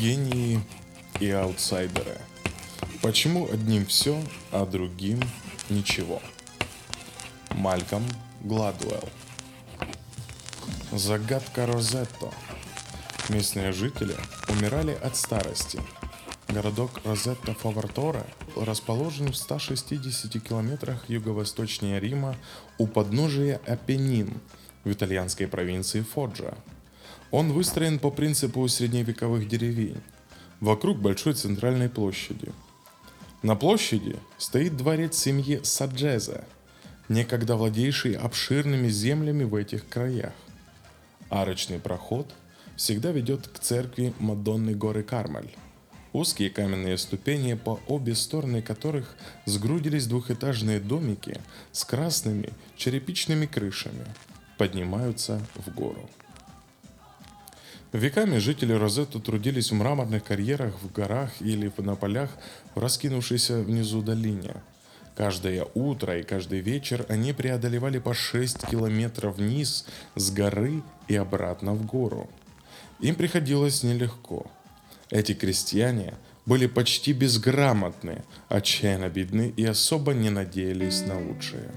Гении и аутсайдеры. Почему одним все, а другим ничего? Мальком Гладуэлл. Загадка Розетто. Местные жители умирали от старости. Городок Розетто Фаворторе расположен в 160 километрах юго-восточнее Рима у подножия Апеннин в итальянской провинции Фоджа. Он выстроен по принципу средневековых деревень, вокруг большой центральной площади. На площади стоит дворец семьи Саджезе, некогда владейший обширными землями в этих краях. Арочный проход всегда ведет к церкви Мадонны горы Кармель. Узкие каменные ступени, по обе стороны которых сгрудились двухэтажные домики с красными черепичными крышами, поднимаются в гору. Веками жители Розетто трудились в мраморных карьерах в горах или на полях в раскинувшейся внизу долине. Каждое утро и каждый вечер они преодолевали по 6 километров вниз с горы и обратно в гору. Им приходилось нелегко. Эти крестьяне были почти безграмотны, отчаянно бедны и особо не надеялись на лучшее.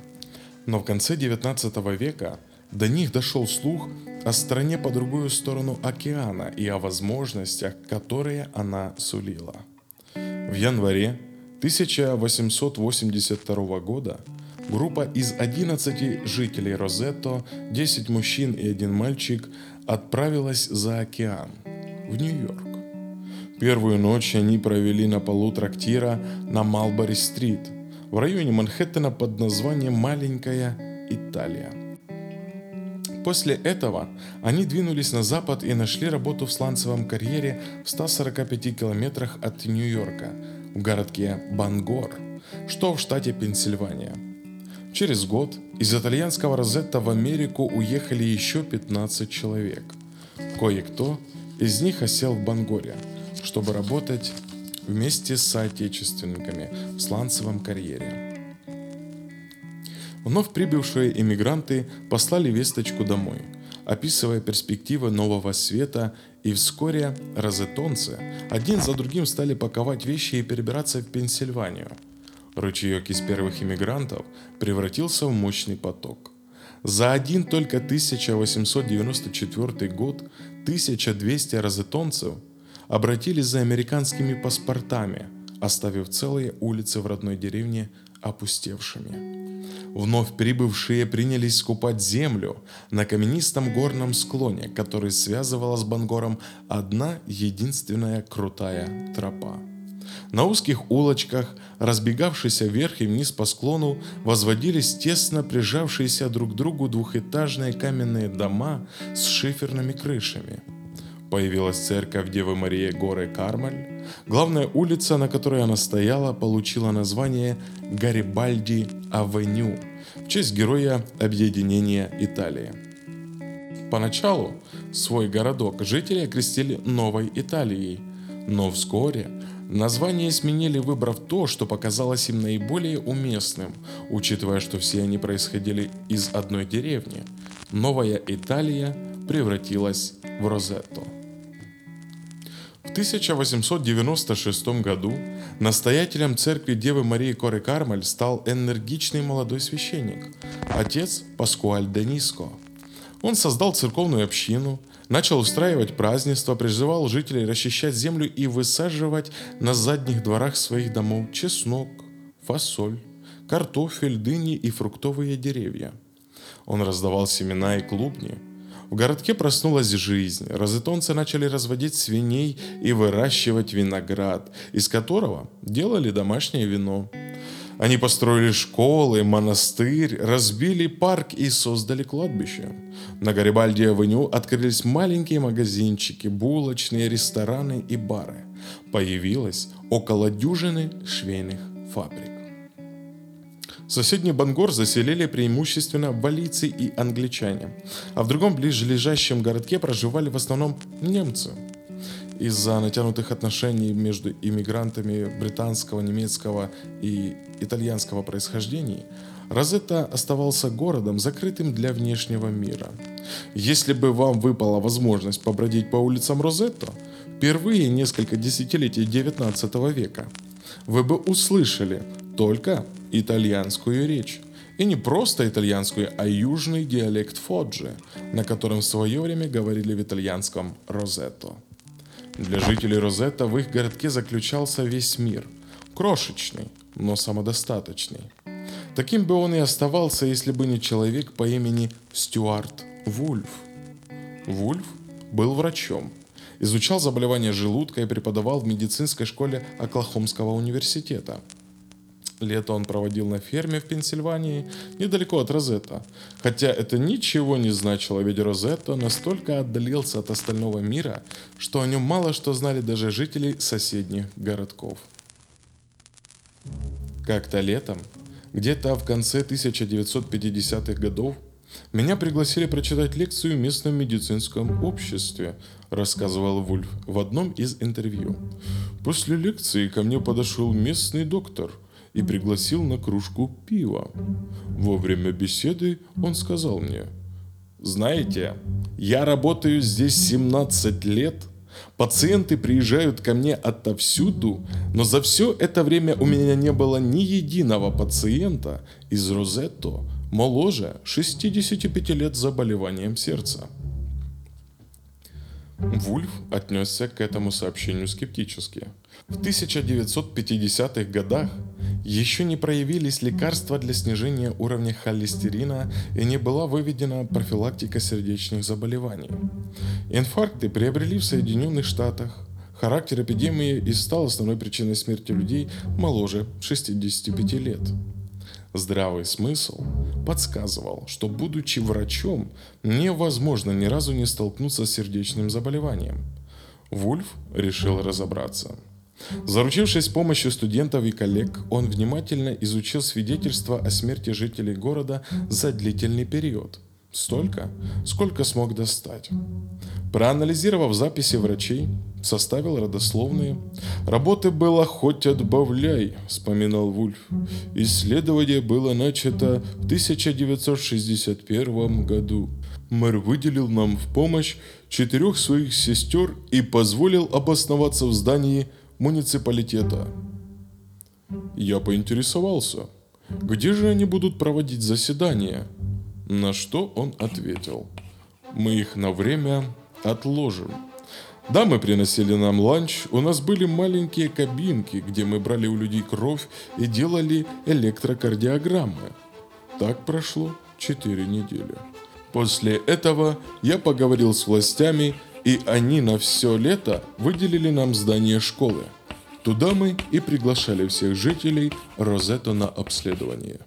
Но в конце 19 века до них дошел слух о стране по другую сторону океана и о возможностях, которые она сулила. В январе 1882 года группа из 11 жителей Розетто, 10 мужчин и один мальчик отправилась за океан, в Нью-Йорк. Первую ночь они провели на полу трактира на Малбори-стрит, в районе Манхэттена под названием «Маленькая Италия». После этого они двинулись на запад и нашли работу в сланцевом карьере в 145 километрах от Нью-Йорка, в городке Бангор, что в штате Пенсильвания. Через год из итальянского Розетта в Америку уехали еще 15 человек. Кое-кто из них осел в Бангоре, чтобы работать вместе с соотечественниками в сланцевом карьере. Вновь прибывшие иммигранты послали весточку домой, описывая перспективы нового света, и вскоре розетонцы один за другим стали паковать вещи и перебираться в Пенсильванию. Ручеек из первых иммигрантов превратился в мощный поток. За один только 1894 год 1200 розетонцев обратились за американскими паспортами, оставив целые улицы в родной деревне опустевшими. Вновь прибывшие принялись скупать землю на каменистом горном склоне, который связывала с Бангором одна единственная крутая тропа. На узких улочках, разбегавшиеся вверх и вниз по склону, возводились тесно прижавшиеся друг к другу двухэтажные каменные дома с шиферными крышами. Появилась церковь Девы Марии горы Кармель, Главная улица, на которой она стояла, получила название Гарибальди Авеню в честь героя объединения Италии. Поначалу свой городок жители окрестили Новой Италией, но вскоре название сменили, выбрав то, что показалось им наиболее уместным, учитывая, что все они происходили из одной деревни. Новая Италия превратилась в Розетто. 1896 году настоятелем церкви Девы Марии Коры Кармель стал энергичный молодой священник, отец Паскуаль Дениско. Он создал церковную общину, начал устраивать празднества, призывал жителей расчищать землю и высаживать на задних дворах своих домов чеснок, фасоль, картофель, дыни и фруктовые деревья. Он раздавал семена и клубни – в городке проснулась жизнь. Розетонцы начали разводить свиней и выращивать виноград, из которого делали домашнее вино. Они построили школы, монастырь, разбили парк и создали кладбище. На Гарибальди-авеню открылись маленькие магазинчики, булочные, рестораны и бары. Появилось около дюжины швейных фабрик. Соседний Бангор заселили преимущественно валийцы и англичане, а в другом ближайшем городке проживали в основном немцы. Из-за натянутых отношений между иммигрантами британского, немецкого и итальянского происхождений, Розетта оставался городом, закрытым для внешнего мира. Если бы вам выпала возможность побродить по улицам Розетто, впервые несколько десятилетий 19 века, вы бы услышали только итальянскую речь. И не просто итальянскую, а южный диалект Фоджи, на котором в свое время говорили в итальянском Розетто. Для жителей Розетта в их городке заключался весь мир. Крошечный, но самодостаточный. Таким бы он и оставался, если бы не человек по имени Стюарт Вульф. Вульф был врачом, изучал заболевания желудка и преподавал в медицинской школе Оклахомского университета – Лето он проводил на ферме в Пенсильвании, недалеко от Розетта. Хотя это ничего не значило, ведь Розетто настолько отдалился от остального мира, что о нем мало что знали даже жители соседних городков. Как-то летом, где-то в конце 1950-х годов, меня пригласили прочитать лекцию в местном медицинском обществе, рассказывал Вульф в одном из интервью. После лекции ко мне подошел местный доктор – и пригласил на кружку пива. Во время беседы он сказал мне, «Знаете, я работаю здесь 17 лет, пациенты приезжают ко мне отовсюду, но за все это время у меня не было ни единого пациента из Розетто моложе 65 лет с заболеванием сердца». Вульф отнесся к этому сообщению скептически. В 1950-х годах еще не проявились лекарства для снижения уровня холестерина и не была выведена профилактика сердечных заболеваний. Инфаркты приобрели в Соединенных Штатах. Характер эпидемии и стал основной причиной смерти людей моложе 65 лет. Здравый смысл подсказывал, что будучи врачом, невозможно ни разу не столкнуться с сердечным заболеванием. Вульф решил разобраться – Заручившись помощью студентов и коллег, он внимательно изучил свидетельства о смерти жителей города за длительный период. Столько, сколько смог достать. Проанализировав записи врачей, составил родословные. «Работы было хоть отбавляй», — вспоминал Вульф. «Исследование было начато в 1961 году. Мэр выделил нам в помощь четырех своих сестер и позволил обосноваться в здании муниципалитета. Я поинтересовался, где же они будут проводить заседания, на что он ответил, мы их на время отложим. Да, мы приносили нам ланч, у нас были маленькие кабинки, где мы брали у людей кровь и делали электрокардиограммы. Так прошло 4 недели. После этого я поговорил с властями и они на все лето выделили нам здание школы. Туда мы и приглашали всех жителей Розетто на обследование.